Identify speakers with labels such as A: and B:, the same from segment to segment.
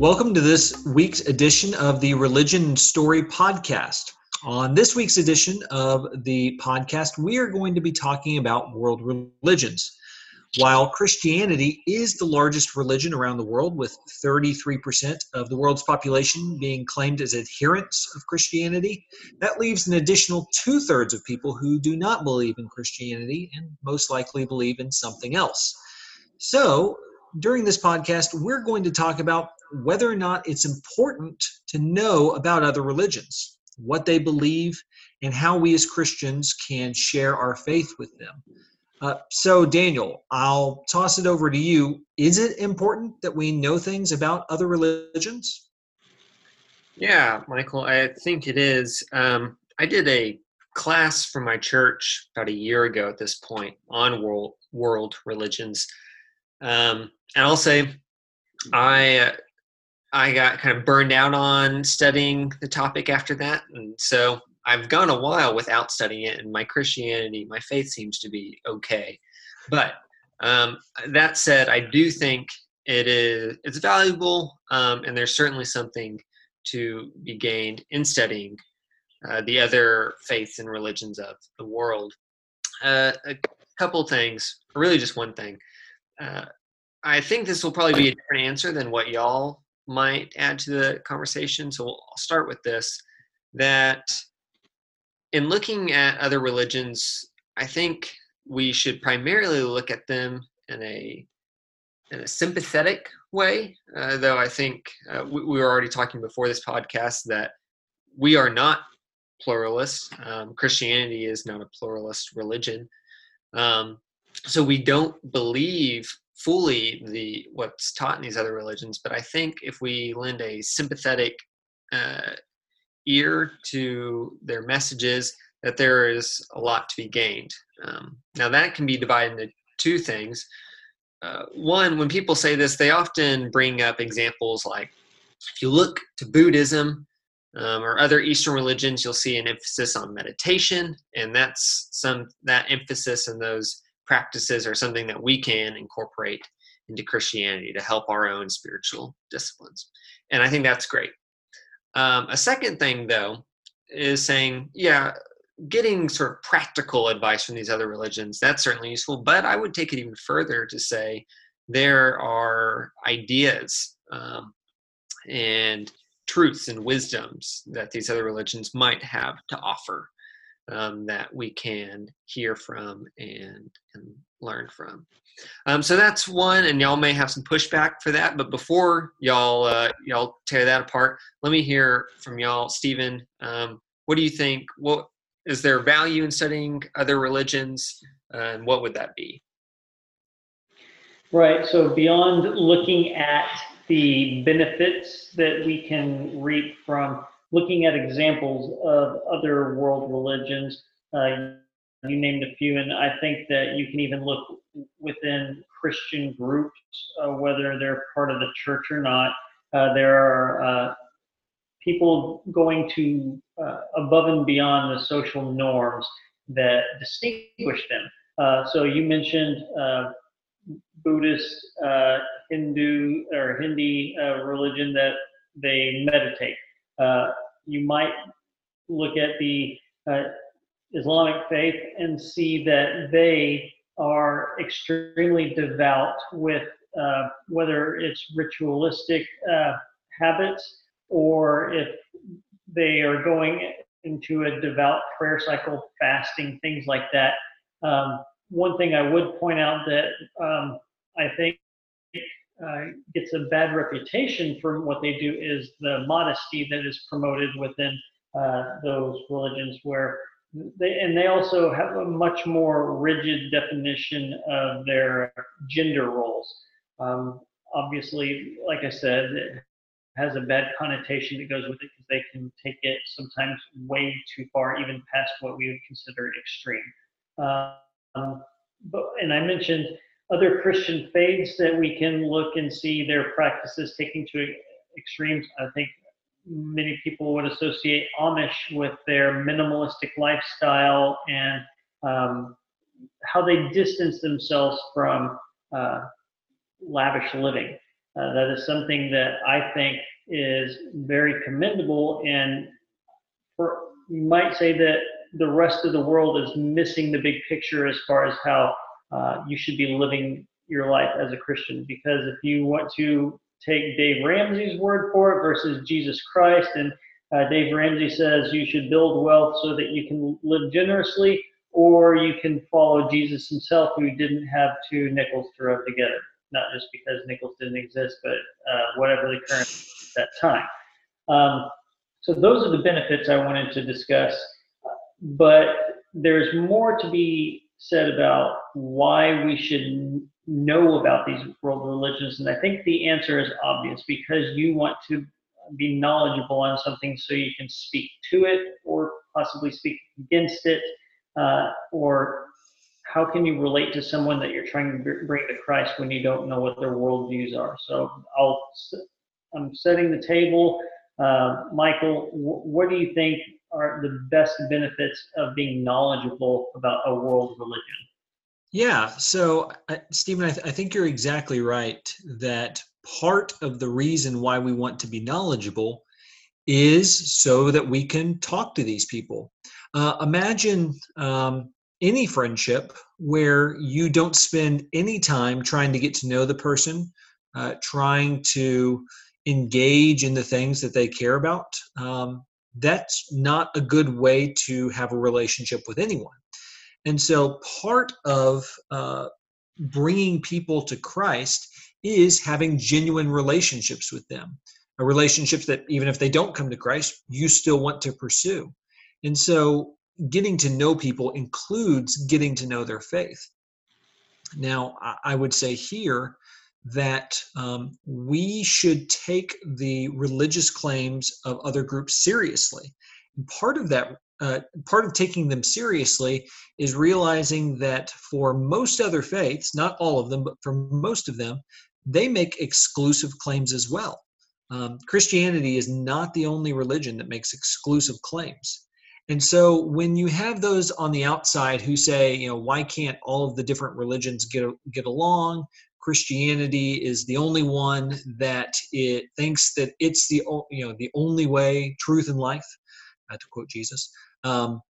A: Welcome to this week's edition of the Religion Story Podcast. On this week's edition of the podcast, we are going to be talking about world religions. While Christianity is the largest religion around the world, with 33% of the world's population being claimed as adherents of Christianity, that leaves an additional two thirds of people who do not believe in Christianity and most likely believe in something else. So, during this podcast, we're going to talk about whether or not it's important to know about other religions, what they believe, and how we as Christians can share our faith with them. Uh, so, Daniel, I'll toss it over to you. Is it important that we know things about other religions?
B: Yeah, Michael, I think it is. Um, I did a class for my church about a year ago at this point on world world religions, um, and I'll say I I got kind of burned out on studying the topic after that. And so I've gone a while without studying it, and my Christianity, my faith seems to be okay. But um, that said, I do think it is it's valuable, um, and there's certainly something to be gained in studying uh, the other faiths and religions of the world. Uh, a couple things, really just one thing. Uh, I think this will probably be a different answer than what y'all might add to the conversation. So I'll start with this that in looking at other religions, I think we should primarily look at them in a in a sympathetic way. Uh, though I think uh, we, we, were already talking before this podcast that we are not pluralists. Um, Christianity is not a pluralist religion, um, so we don't believe fully the what's taught in these other religions but i think if we lend a sympathetic uh, ear to their messages that there is a lot to be gained. Um, now that can be divided into two things. Uh, one when people say this they often bring up examples like if you look to buddhism um, or other eastern religions you'll see an emphasis on meditation and that's some that emphasis in those practices are something that we can incorporate into Christianity to help our own spiritual disciplines. And I think that's great. Um, a second thing, though, is saying, yeah, getting sort of practical advice from these other religions, that's certainly useful. But I would take it even further to say there are ideas um, and truths and wisdoms that these other religions might have to offer um, that we can hear from and, and learn from. Um, so that's one, and y'all may have some pushback for that. But before y'all uh, y'all tear that apart, let me hear from y'all, Stephen. Um, what do you think? What is there value in studying other religions, uh, and what would that be?
C: Right. So beyond looking at the benefits that we can reap from looking at examples of other world religions. Uh, you named a few, and I think that you can even look within Christian groups, uh, whether they're part of the church or not. Uh, there are uh, people going to uh, above and beyond the social norms that distinguish them. Uh, so you mentioned Buddhist, Hindu, or Hindi religion that they meditate. Uh, you might look at the uh, Islamic faith and see that they are extremely devout with uh, whether it's ritualistic uh, habits or if they are going into a devout prayer cycle, fasting, things like that. Um, one thing I would point out that um, I think uh, gets a bad reputation for what they do is the modesty that is promoted within uh, those religions where they and they also have a much more rigid definition of their gender roles. Um, obviously like i said it has a bad connotation that goes with it because they can take it sometimes way too far even past what we would consider extreme. Um, but and i mentioned other Christian faiths that we can look and see their practices taking to extremes. I think many people would associate Amish with their minimalistic lifestyle and um, how they distance themselves from uh, lavish living. Uh, that is something that I think is very commendable, and for, you might say that the rest of the world is missing the big picture as far as how uh, you should be living your life as a Christian. Because if you want to take Dave Ramsey's word for it versus Jesus Christ, and uh, Dave Ramsey says you should build wealth so that you can live generously, or you can follow Jesus himself, who didn't have two nickels to rub together. Not just because nickels didn't exist, but uh, whatever the currency at that time. Um, so those are the benefits I wanted to discuss. But there's more to be said about why we should know about these world religions. And I think the answer is obvious because you want to be knowledgeable on something so you can speak to it or possibly speak against it. Uh, or how can you relate to someone that you're trying to bring to Christ when you don't know what their worldviews are? So I'll, I'm setting the table. Uh, Michael, what do you think are the best benefits of being knowledgeable about a world religion?
A: Yeah, so uh, Stephen, I, th- I think you're exactly right that part of the reason why we want to be knowledgeable is so that we can talk to these people. Uh, imagine um, any friendship where you don't spend any time trying to get to know the person, uh, trying to engage in the things that they care about. Um, that's not a good way to have a relationship with anyone. And so, part of uh, bringing people to Christ is having genuine relationships with them, a relationships that even if they don't come to Christ, you still want to pursue. And so, getting to know people includes getting to know their faith. Now, I would say here that um, we should take the religious claims of other groups seriously. And part of that, uh, part of taking them seriously, is realizing that for most other faiths, not all of them, but for most of them, they make exclusive claims as well. Um, Christianity is not the only religion that makes exclusive claims. And so when you have those on the outside who say, you know, why can't all of the different religions get get along? Christianity is the only one that it thinks that it's the you know the only way, truth, and life, uh, to quote Jesus. Um,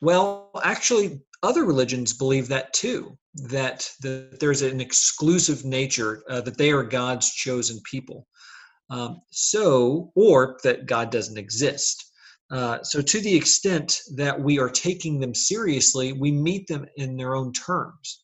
A: well, actually, other religions believe that too. That, that there's an exclusive nature, uh, that they are God's chosen people. Um, so, or that God doesn't exist. Uh, so, to the extent that we are taking them seriously, we meet them in their own terms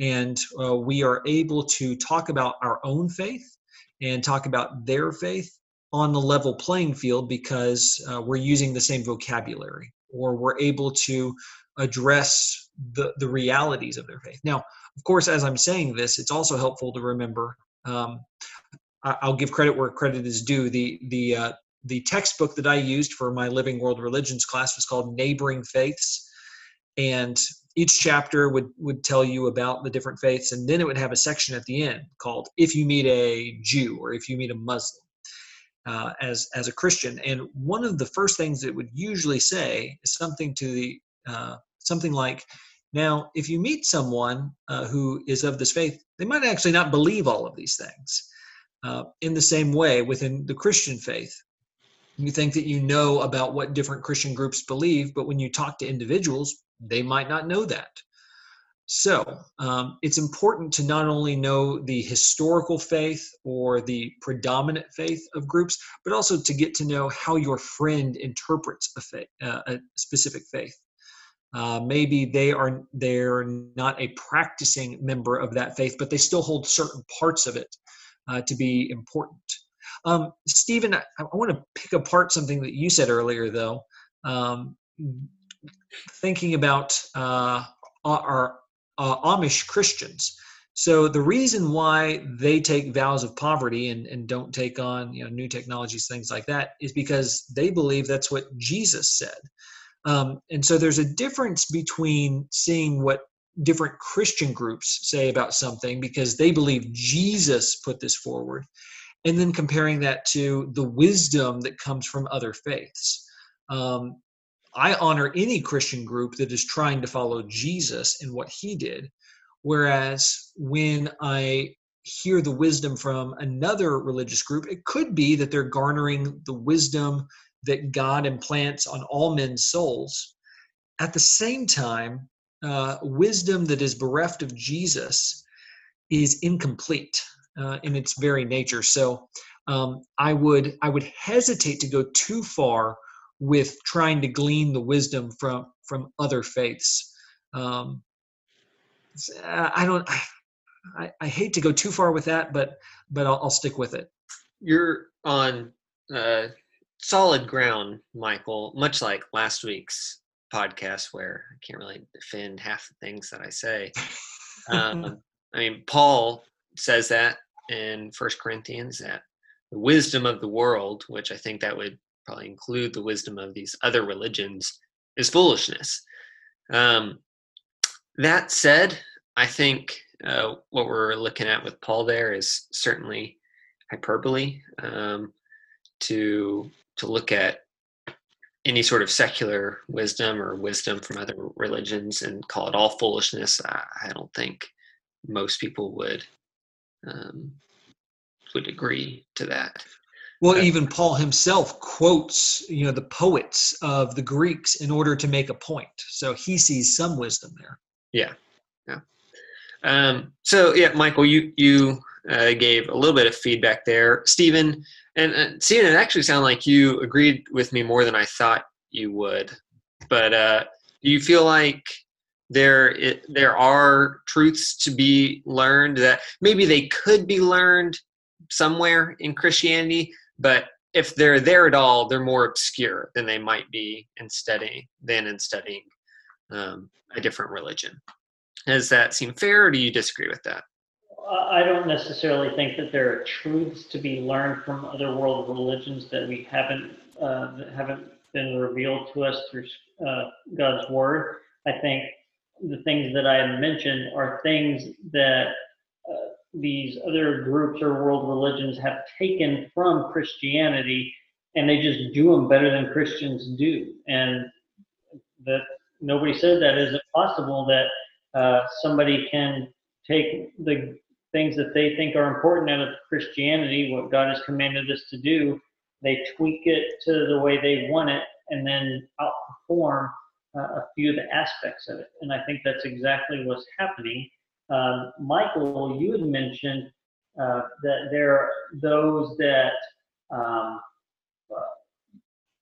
A: and uh, we are able to talk about our own faith and talk about their faith on the level playing field because uh, we're using the same vocabulary or we're able to address the, the realities of their faith. Now, of course, as I'm saying this, it's also helpful to remember. Um, I'll give credit where credit is due. The the uh, the textbook that I used for my Living World Religions class was called Neighboring Faiths, and each chapter would would tell you about the different faiths and then it would have a section at the end called if you meet a jew or if you meet a muslim uh, as as a christian. And one of the first things it would usually say is something to the uh, something like now if you meet someone uh, who is of this faith they might actually not believe all of these things uh, in the same way within the christian faith you think that you know about what different christian groups believe but when you talk to individuals they might not know that. So um, it's important to not only know the historical faith or the predominant faith of groups, but also to get to know how your friend interprets a, faith, uh, a specific faith. Uh, maybe they are they're not a practicing member of that faith, but they still hold certain parts of it uh, to be important. Um, Stephen, I, I want to pick apart something that you said earlier, though. Um, thinking about uh, our uh, Amish Christians. So the reason why they take vows of poverty and, and don't take on you know new technologies, things like that, is because they believe that's what Jesus said. Um, and so there's a difference between seeing what different Christian groups say about something because they believe Jesus put this forward, and then comparing that to the wisdom that comes from other faiths. Um, I honor any Christian group that is trying to follow Jesus and what he did. Whereas when I hear the wisdom from another religious group, it could be that they're garnering the wisdom that God implants on all men's souls. At the same time, uh, wisdom that is bereft of Jesus is incomplete uh, in its very nature. So um, I would I would hesitate to go too far with trying to glean the wisdom from from other faiths. Um, I don't. I, I hate to go too far with that, but but I'll, I'll stick with it.
B: You're on uh, solid ground, Michael. Much like last week's podcast, where I can't really defend half the things that I say. Um, I mean, Paul says that in First Corinthians that the wisdom of the world, which I think that would probably include the wisdom of these other religions, is foolishness. Um, that said, I think uh, what we're looking at with Paul there is certainly hyperbole um, to to look at any sort of secular wisdom or wisdom from other religions and call it all foolishness. I, I don't think most people would um, would agree to that.
A: Well, even Paul himself quotes, you know, the poets of the Greeks in order to make a point. So he sees some wisdom there.
B: Yeah, yeah. Um, so yeah, Michael, you you uh, gave a little bit of feedback there, Stephen, and uh, Stephen. It actually sounded like you agreed with me more than I thought you would. But uh, do you feel like there it, there are truths to be learned that maybe they could be learned somewhere in Christianity, but if they're there at all, they're more obscure than they might be in studying than in studying um, a different religion. Does that seem fair, or do you disagree with that?
C: I don't necessarily think that there are truths to be learned from other world religions that we haven't uh, that haven't been revealed to us through uh, God's word. I think the things that I mentioned are things that these other groups or world religions have taken from Christianity and they just do them better than Christians do. And that nobody said that. Is it possible that uh, somebody can take the things that they think are important out of Christianity, what God has commanded us to do, they tweak it to the way they want it, and then outperform uh, a few of the aspects of it. And I think that's exactly what's happening. Um, Michael, you had mentioned uh, that there are those that um, uh,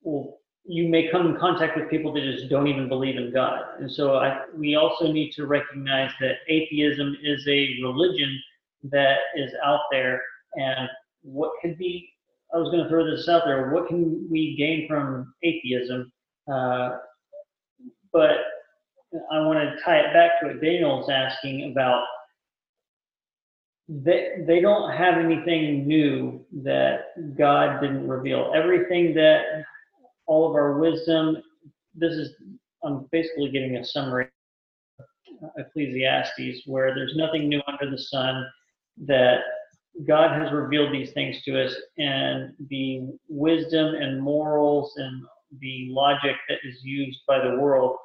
C: well, you may come in contact with people that just don't even believe in God. And so I, we also need to recognize that atheism is a religion that is out there. And what could be, I was going to throw this out there, what can we gain from atheism? Uh, but I want to tie it back to what Daniel's asking about. They, they don't have anything new that God didn't reveal. Everything that all of our wisdom, this is, I'm basically giving a summary of Ecclesiastes, where there's nothing new under the sun, that God has revealed these things to us, and the wisdom and morals and the logic that is used by the world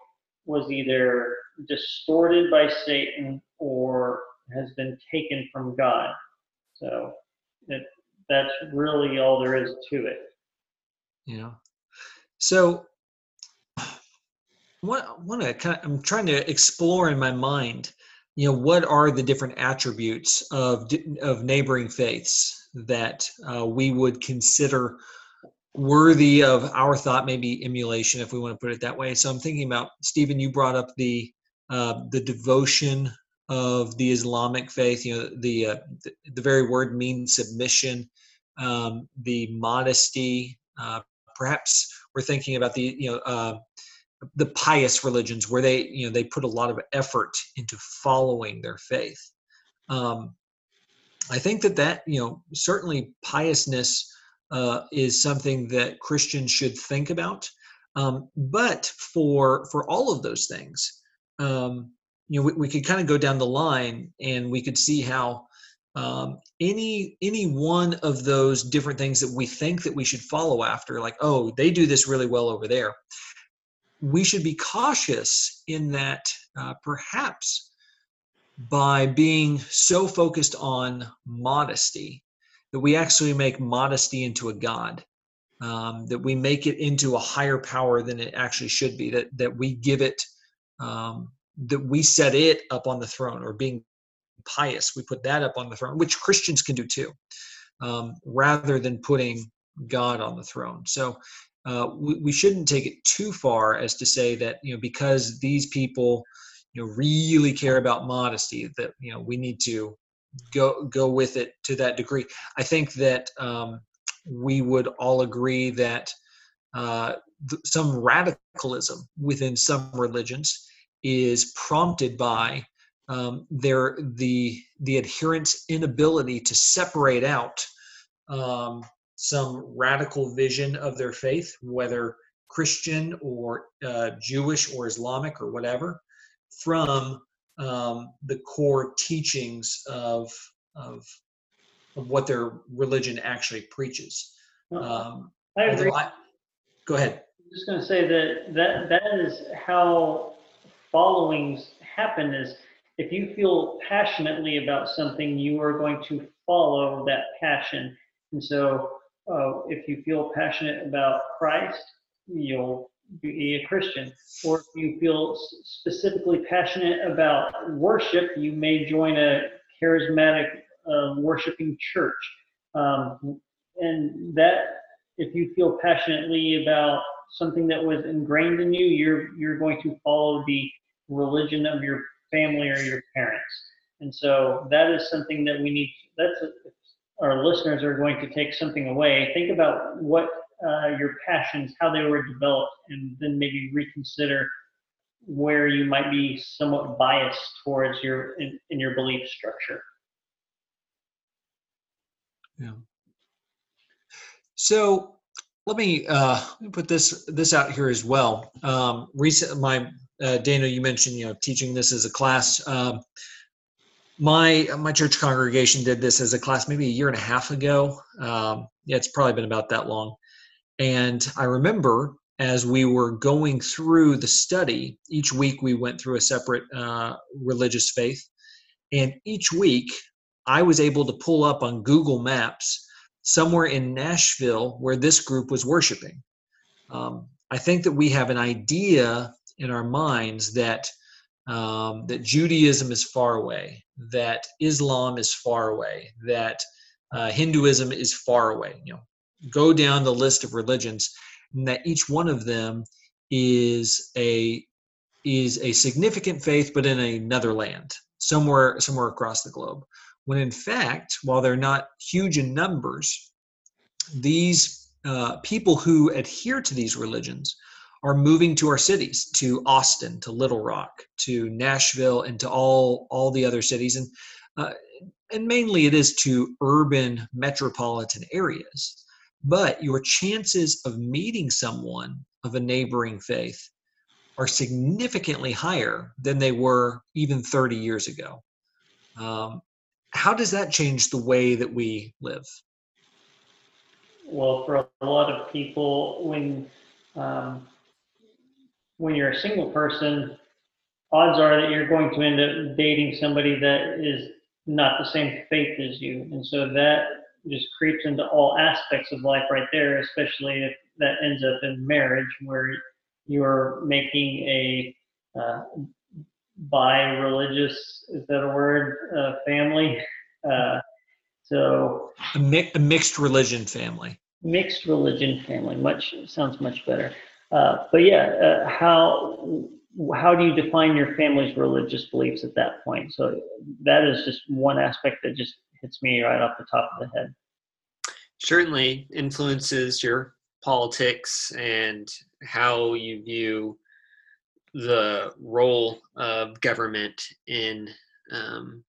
C: was either distorted by Satan or has been taken from God. So it, that's really all there is to it.
A: Yeah. So what want to kind of, I'm trying to explore in my mind, you know, what are the different attributes of of neighboring faiths that uh, we would consider worthy of our thought, maybe emulation, if we want to put it that way. So I'm thinking about Stephen. You brought up the uh, the devotion of the Islamic faith. You know, the uh, the, the, very word means submission. Um, the modesty. Uh, perhaps we're thinking about the you know uh, the pious religions where they you know they put a lot of effort into following their faith. Um, I think that that you know certainly piousness uh, is something that Christians should think about. Um, but for for all of those things, um, you know, we, we could kind of go down the line and we could see how um, any any one of those different things that we think that we should follow after, like oh they do this really well over there, we should be cautious in that uh, perhaps by being so focused on modesty that we actually make modesty into a god um, that we make it into a higher power than it actually should be that that we give it um, that we set it up on the throne or being pious we put that up on the throne which christians can do too um, rather than putting god on the throne. So uh, we, we shouldn't take it too far as to say that you know because these people you know really care about modesty that you know we need to go go with it to that degree. I think that um, we would all agree that uh, th- some radicalism within some religions is prompted by um, their the the adherents' inability to separate out um, some radical vision of their faith, whether Christian or uh, Jewish or Islamic or whatever, from um, the core teachings of, of of what their religion actually preaches. Um,
C: I agree. I,
A: go ahead.
C: I'm just going to say that that that is how followings happen. Is if you feel passionately about something, you are going to follow that passion. And so, uh, if you feel passionate about Christ, you'll be a Christian. Or if you feel specifically passionate about worship, you may join a charismatic uh, worshiping church. Um, and that, if you feel passionately about something that was ingrained in you, you're you're going to follow the religion of your family or your parents. And so that is something that we need. That's a, our listeners are going to take something away. Think about what uh, your passions, how they were developed, and then maybe reconsider where you might be somewhat biased towards your in, in your belief structure.
A: Yeah. So let me uh, let me put this this out here as well. Um, recent, my uh, Dana, you mentioned you know teaching this as a class. Um, my my church congregation did this as a class maybe a year and a half ago. Um, yeah, it's probably been about that long. And I remember as we were going through the study, each week we went through a separate uh, religious faith, and each week I was able to pull up on Google Maps somewhere in Nashville where this group was worshiping. Um, I think that we have an idea in our minds that um, that Judaism is far away, that Islam is far away, that uh, Hinduism is far away. You know, go down the list of religions, and that each one of them is a is a significant faith, but in another land, somewhere somewhere across the globe when in fact, while they're not huge in numbers, these uh, people who adhere to these religions are moving to our cities, to Austin, to Little Rock, to Nashville, and to all all the other cities, and uh, and mainly it is to urban metropolitan areas. But your chances of meeting someone of a neighboring faith are significantly higher than they were even 30 years ago. Um, how does that change the way that we live?
C: Well, for a lot of people, when um, when you're a single person, odds are that you're going to end up dating somebody that is not the same faith as you, and so that just creeps into all aspects of life right there, especially if that ends up in marriage where you're making a uh, bi-religious, is that a word, uh, family. Uh, so
A: a, mi- a, mixed religion family.
C: Mixed religion family, much sounds much better. Uh, but yeah, uh, how how do you define your family's religious beliefs at that point? So that is just one aspect that just hits me right off the top of the head.
B: Certainly influences your politics and how you view the role of government in um,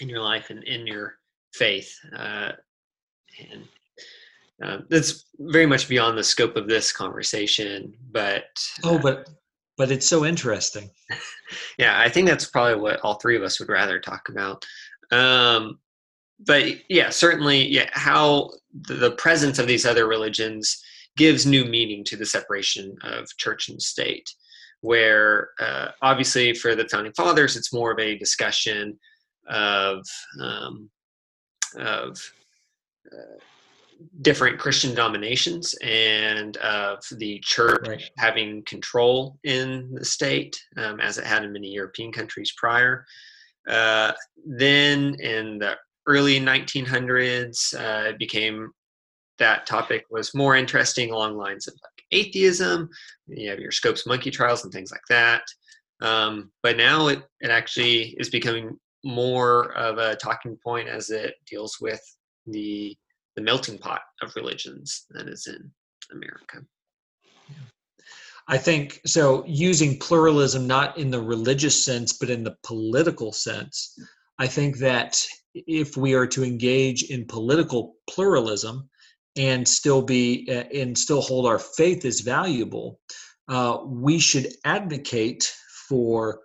B: in your life and in your faith. Uh, and uh, that's very much beyond the scope of this conversation. But
A: oh, uh, but but it's so interesting.
B: yeah, I think that's probably what all three of us would rather talk about. Um, but yeah, certainly, yeah, how the presence of these other religions gives new meaning to the separation of church and state where uh, obviously for the founding fathers, it's more of a discussion of um, of uh, different Christian denominations and of the church right. having control in the state, um, as it had in many European countries prior. Uh, then in the early 1900s, uh, it became that topic was more interesting along lines of like atheism. You have your Scopes monkey trials and things like that. Um, but now it, it actually is becoming more of a talking point as it deals with the the melting pot of religions that is in America.
A: I think so. Using pluralism not in the religious sense, but in the political sense, I think that if we are to engage in political pluralism and still be uh, and still hold our faith as valuable, uh, we should advocate for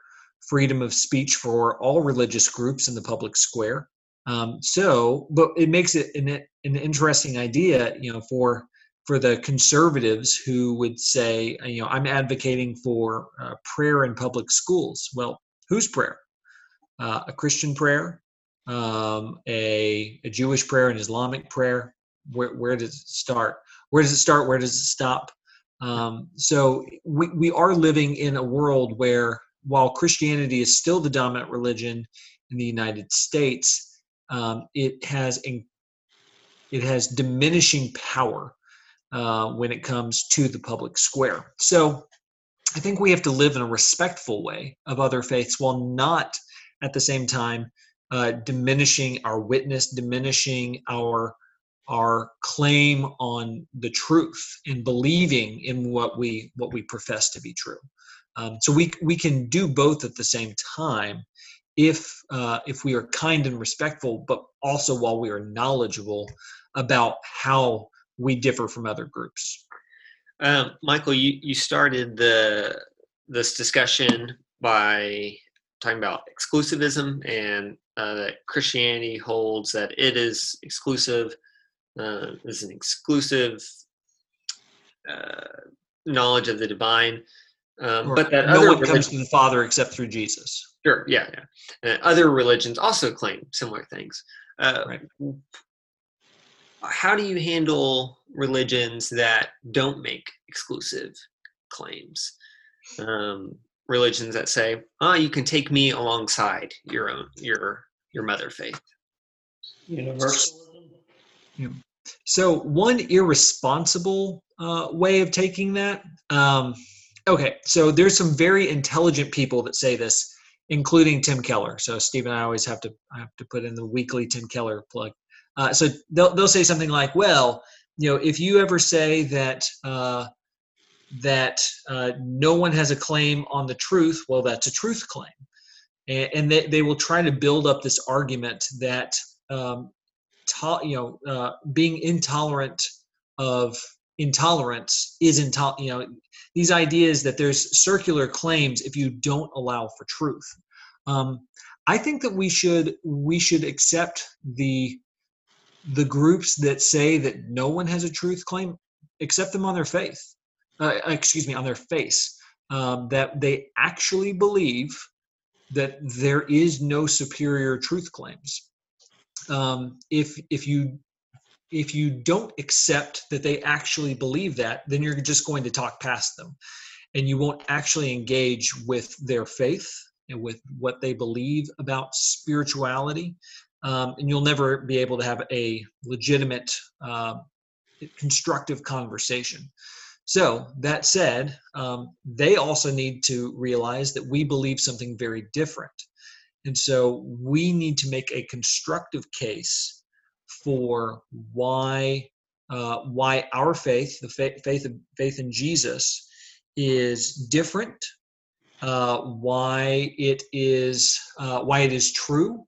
A: freedom of speech for all religious groups in the public square. Um, so, but it makes it an, an interesting idea, you know, for for the conservatives who would say, you know, I'm advocating for uh, prayer in public schools. Well, whose prayer? Uh, a Christian prayer, um, a, a Jewish prayer, an Islamic prayer. Where, where does it start? Where does it start? Where does it stop? Um, so we, we are living in a world where while Christianity is still the dominant religion in the United States, um, it has it has diminishing power uh, when it comes to the public square. So I think we have to live in a respectful way of other faiths while not at the same time uh, diminishing our witness, diminishing our our claim on the truth and believing in what we what we profess to be true. Um, so we we can do both at the same time if uh, if we are kind and respectful, but also while we are knowledgeable about how we differ from other groups.
B: Um, Michael, you, you started the this discussion by talking about exclusivism and uh, that Christianity holds that it is exclusive, uh, is an exclusive uh, knowledge of the divine.
A: Um, but that no one comes to the Father except through Jesus.
B: Sure, yeah, yeah. Other religions also claim similar things. Uh, right. How do you handle religions that don't make exclusive claims? Um, religions that say, "Ah, oh, you can take me alongside your own your your mother faith."
C: Universalism.
A: Yeah. So one irresponsible uh, way of taking that. Um, okay, so there's some very intelligent people that say this including Tim Keller. So Steve and I always have to I have to put in the weekly Tim Keller plug. Uh, so they'll they'll say something like, "Well, you know, if you ever say that uh, that uh, no one has a claim on the truth, well, that's a truth claim." And, and they, they will try to build up this argument that um, to, you know uh, being intolerant of intolerance is intolerant. You know, these ideas that there's circular claims if you don't allow for truth. Um, I think that we should we should accept the the groups that say that no one has a truth claim, accept them on their faith. Uh, excuse me, on their face. Um, that they actually believe that there is no superior truth claims. Um, if if you if you don't accept that they actually believe that, then you're just going to talk past them and you won't actually engage with their faith and with what they believe about spirituality. Um, and you'll never be able to have a legitimate, uh, constructive conversation. So, that said, um, they also need to realize that we believe something very different. And so, we need to make a constructive case for why uh, why our faith, the faith faith, faith in Jesus, is different. Uh, why it is uh, why it is true.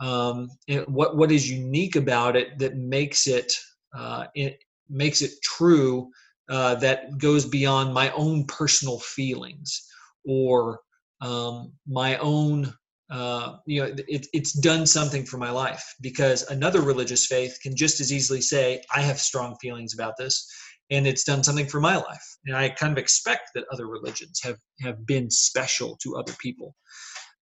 A: Um, and what what is unique about it that makes it uh, it makes it true uh, that goes beyond my own personal feelings or um, my own uh, you know, it, it's done something for my life because another religious faith can just as easily say, I have strong feelings about this. and it's done something for my life. And I kind of expect that other religions have have been special to other people.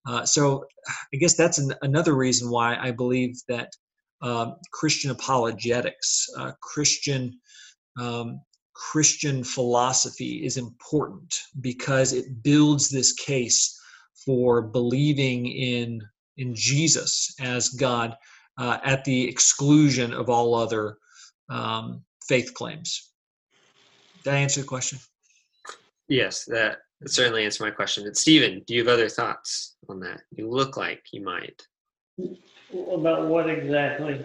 A: Uh, so I guess that's an, another reason why I believe that um, Christian apologetics, uh, Christian um, Christian philosophy is important because it builds this case for believing in in Jesus as God uh, at the exclusion of all other um, faith claims. Did I answer the question?
B: Yes, that certainly answered my question. And Stephen, do you have other thoughts on that? You look like you might.
C: About what exactly?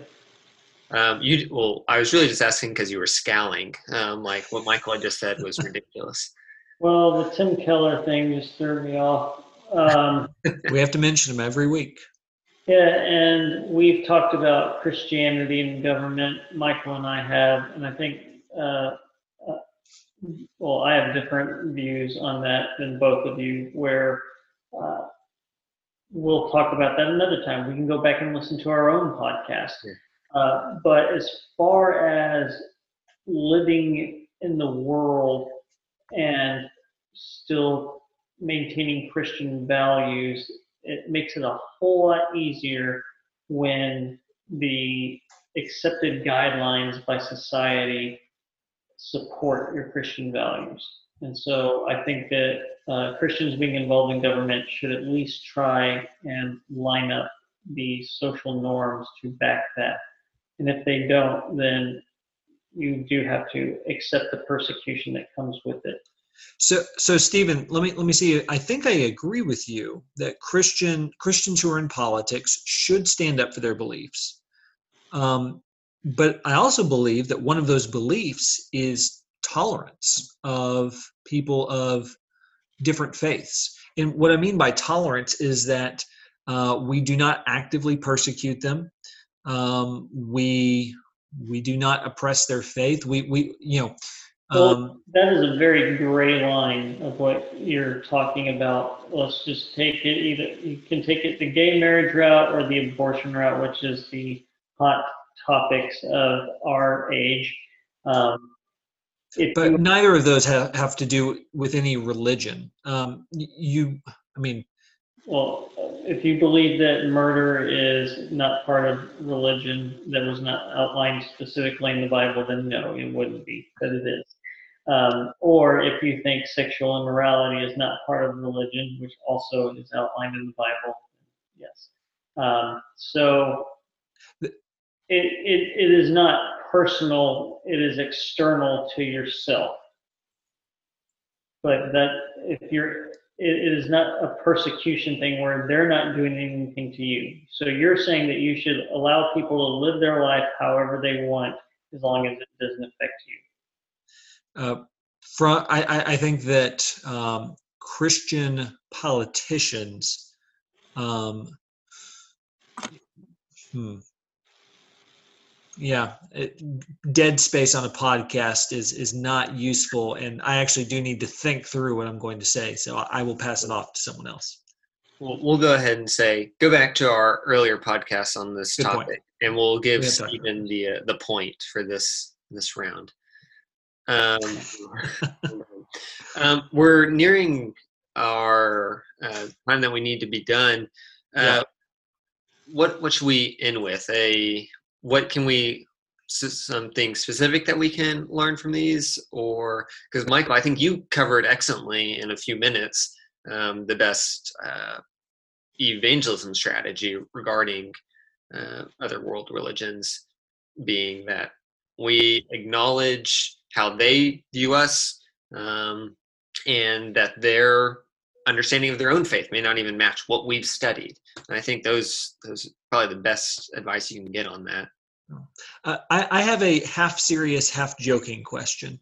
B: Um, you well, I was really just asking because you were scowling. Um, like what Michael had just said was ridiculous.
C: Well, the Tim Keller thing just threw me off. Um,
A: we have to mention him every week.
C: Yeah, and we've talked about Christianity and government. Michael and I have, and I think, uh, uh, well, I have different views on that than both of you. Where uh, we'll talk about that another time. We can go back and listen to our own podcast. Uh, but as far as living in the world and still maintaining Christian values, it makes it a whole lot easier when the accepted guidelines by society support your Christian values. And so I think that uh, Christians being involved in government should at least try and line up the social norms to back that. And if they don't, then you do have to accept the persecution that comes with it.
A: So, so Stephen, let me let me see. I think I agree with you that Christian Christians who are in politics should stand up for their beliefs. Um, but I also believe that one of those beliefs is tolerance of people of different faiths. And what I mean by tolerance is that uh, we do not actively persecute them. Um, we we do not oppress their faith. We we you know
C: well, um, that is a very gray line of what you're talking about. Let's just take it either you can take it the gay marriage route or the abortion route, which is the hot topics of our age. Um,
A: but you, neither of those have, have to do with any religion. Um, you, I mean,
C: well, if you believe that murder is not part of religion that was not outlined specifically in the Bible, then no, it wouldn't be, but it is. Um, or if you think sexual immorality is not part of religion, which also is outlined in the Bible, yes. Um, so it, it, it is not personal, it is external to yourself. But that if you're it is not a persecution thing where they're not doing anything to you. So you're saying that you should allow people to live their life however they want as long as it doesn't affect you.
A: Uh, from I, I think that um, Christian politicians, um, hmm, yeah, it, dead space on a podcast is is not useful, and I actually do need to think through what I'm going to say. So I will pass it off to someone else.
B: Well, we'll go ahead and say go back to our earlier podcast on this Good topic, point. and we'll give Stephen the uh, the point for this this round. Um, um, we're nearing our uh, time that we need to be done. Uh, yeah. What what should we end with? A what can we something specific that we can learn from these, or because Michael, I think you covered excellently in a few minutes um, the best uh, evangelism strategy regarding uh, other world religions, being that we acknowledge how they view us, um, and that their understanding of their own faith may not even match what we've studied. And I think those those are probably the best advice you can get on that.
A: Uh, I, I, have a half serious, half joking question.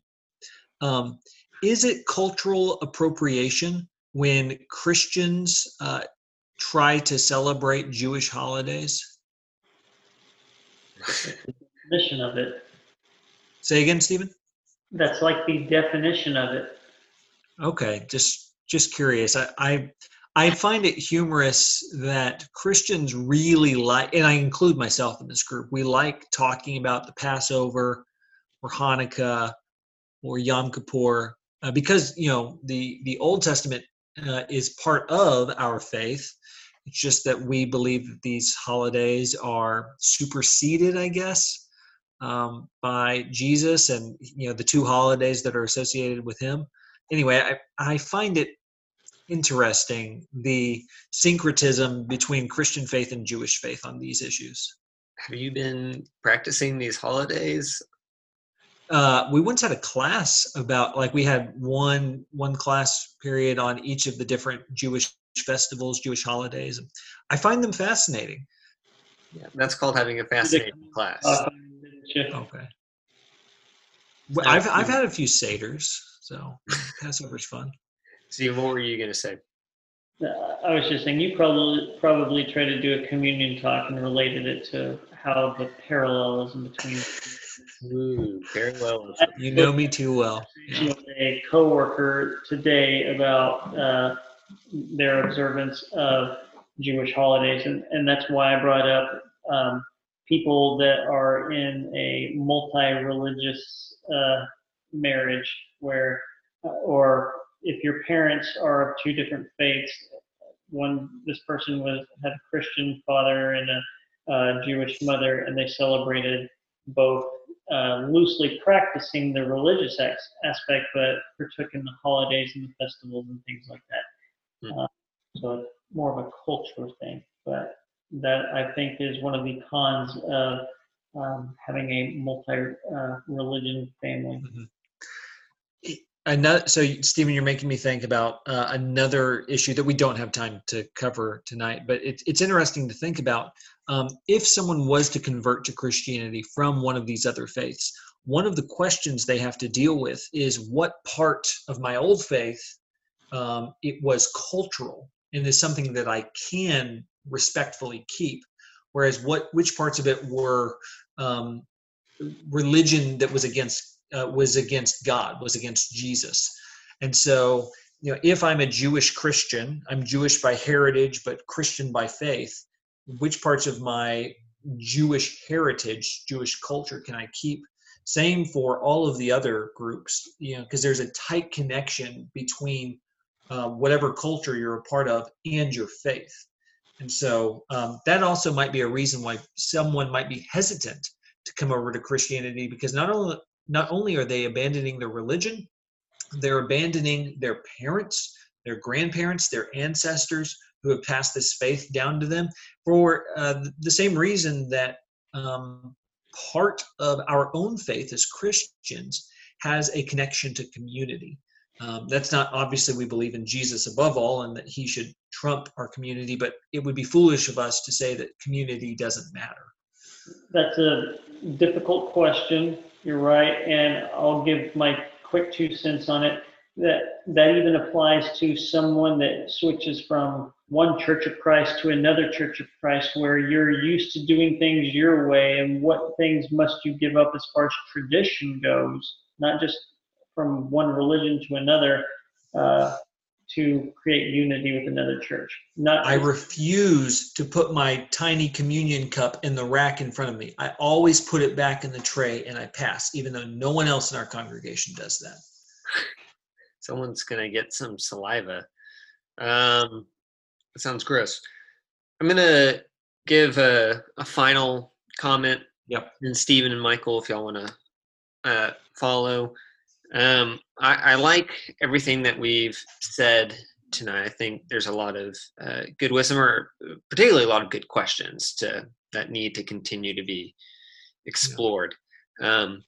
A: Um, is it cultural appropriation when Christians uh, try to celebrate Jewish holidays?
C: Definition of it.
A: Say again, Stephen.
C: That's like the definition of it.
A: Okay, just just curious. I, I I find it humorous that Christians really like, and I include myself in this group. We like talking about the Passover or Hanukkah or Yom Kippur, uh, because you know the the Old Testament uh, is part of our faith. It's just that we believe that these holidays are superseded, I guess, um, by Jesus and you know the two holidays that are associated with him. Anyway, I, I find it interesting the syncretism between Christian faith and Jewish faith on these issues.
B: Have you been practicing these holidays?
A: Uh, we once had a class about like we had one one class period on each of the different Jewish festivals, Jewish holidays. I find them fascinating.
B: Yeah, that's called having a fascinating class.
C: Uh,
A: Okay. Well, I've I've had a few seders, so Passover's fun.
B: Steve, what were you going to say?
C: Uh, I was just saying, you probably probably tried to do a communion talk and related it to how the parallelism between.
B: Ooh, parallels.
A: You know me too well. Yeah.
C: With a coworker today about uh, their observance of Jewish holidays, and, and that's why I brought up um, people that are in a multi-religious uh, marriage, where or if your parents are of two different faiths, one this person was had a Christian father and a, a Jewish mother, and they celebrated both uh, loosely practicing the religious ex- aspect, but partook in the holidays and the festivals and things like that.
B: Hmm.
C: Uh, so it's more of a cultural thing, but that I think is one of the cons of um, having a multi-religion family.
A: Another, so Stephen, you're making me think about uh, another issue that we don't have time to cover tonight, but it's it's interesting to think about um, if someone was to convert to Christianity from one of these other faiths. One of the questions they have to deal with is what part of my old faith um, it was cultural and is something that I can respectfully keep, whereas what which parts of it were um, religion that was against uh, was against God, was against Jesus. And so, you know, if I'm a Jewish Christian, I'm Jewish by heritage, but Christian by faith, which parts of my Jewish heritage, Jewish culture can I keep? Same for all of the other groups, you know, because there's a tight connection between uh, whatever culture you're a part of and your faith. And so um, that also might be a reason why someone might be hesitant to come over to Christianity because not only not only are they abandoning their religion, they're abandoning their parents, their grandparents, their ancestors who have passed this faith down to them for uh, the same reason that um, part of our own faith as Christians has a connection to community. Um, that's not obviously we believe in Jesus above all and that he should trump our community, but it would be foolish of us to say that community doesn't matter.
C: That's a difficult question. You're right, and I'll give my quick two cents on it. That that even applies to someone that switches from one Church of Christ to another Church of Christ, where you're used to doing things your way, and what things must you give up as far as tradition goes, not just from one religion to another. Uh, to create unity with another church. Not
A: I refuse to put my tiny communion cup in the rack in front of me. I always put it back in the tray and I pass, even though no one else in our congregation does that.
B: Someone's gonna get some saliva. Um, that sounds gross. I'm gonna give a, a final comment.
A: Yep.
B: And Stephen and Michael, if y'all want to uh, follow. Um, I, I, like everything that we've said tonight. I think there's a lot of uh, good wisdom, or particularly a lot of good questions to that need to continue to be explored. Yeah. Um,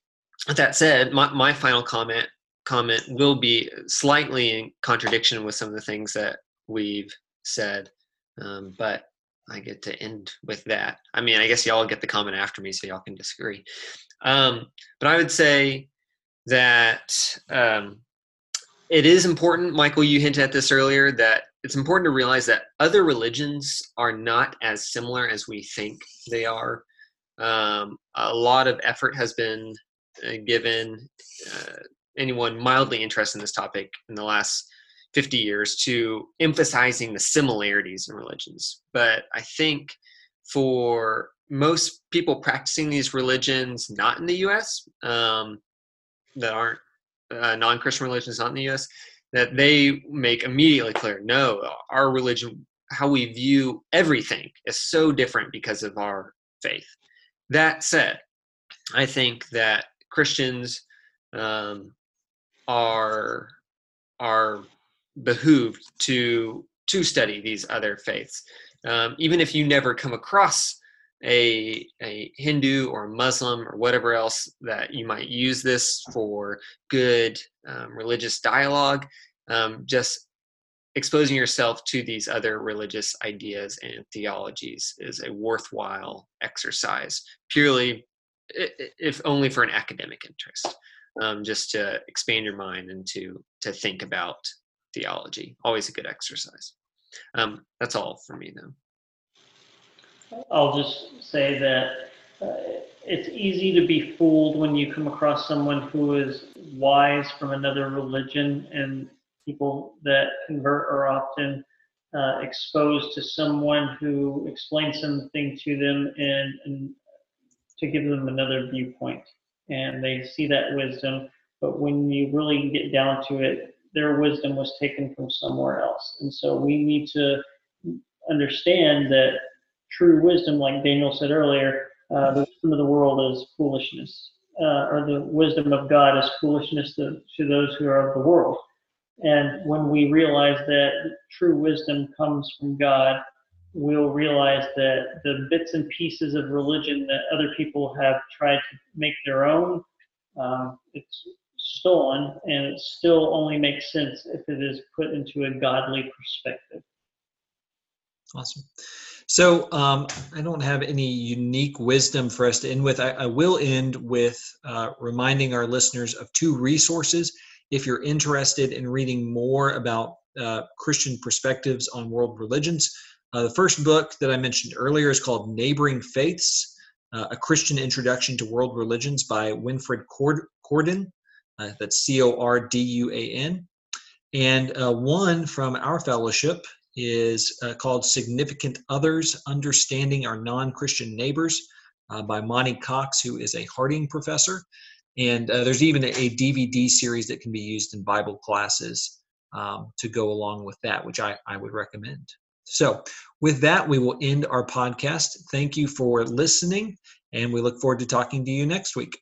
B: with that said, my, my final comment comment will be slightly in contradiction with some of the things that we've said, um, but I get to end with that. I mean, I guess y'all get the comment after me, so y'all can disagree. Um, but I would say that um, it is important, Michael, you hinted at this earlier, that it's important to realize that other religions are not as similar as we think they are. Um, a lot of effort has been uh, given uh, anyone mildly interested in this topic in the last 50 years to emphasizing the similarities in religions. But I think for most people practicing these religions not in the US, um, that aren't uh, non-Christian religions, not in the U.S., that they make immediately clear, no, our religion, how we view everything, is so different because of our faith. That said, I think that Christians um, are are behooved to to study these other faiths, um, even if you never come across a a Hindu or a Muslim or whatever else that you might use this for good um, religious dialogue. Um, just exposing yourself to these other religious ideas and theologies is a worthwhile exercise, purely if only for an academic interest, um, just to expand your mind and to to think about theology. Always a good exercise. Um, that's all for me, though.
C: I'll just say that uh, it's easy to be fooled when you come across someone who is wise from another religion, and people that convert are often uh, exposed to someone who explains something to them and, and to give them another viewpoint. And they see that wisdom, but when you really get down to it, their wisdom was taken from somewhere else. And so we need to understand that true wisdom, like Daniel said earlier, uh, the wisdom of the world is foolishness, uh, or the wisdom of God is foolishness to, to those who are of the world. And when we realize that true wisdom comes from God, we'll realize that the bits and pieces of religion that other people have tried to make their own, um, it's stolen, and it still only makes sense if it is put into a godly perspective.
A: Awesome. So um, I don't have any unique wisdom for us to end with. I, I will end with uh, reminding our listeners of two resources. If you're interested in reading more about uh, Christian perspectives on world religions, uh, the first book that I mentioned earlier is called Neighboring Faiths uh, A Christian Introduction to World Religions by Winfried Corduan. Uh, that's C O R D U A N. And uh, one from our fellowship is uh, called Significant Others Understanding Our Non Christian Neighbors uh, by Monte Cox, who is a Harding professor. And uh, there's even a, DVD series that can be used in Bible classes um, to go along with that, which I, I would recommend. So, with that, we will end our podcast. Thank you for listening, and we look forward to talking to you next week.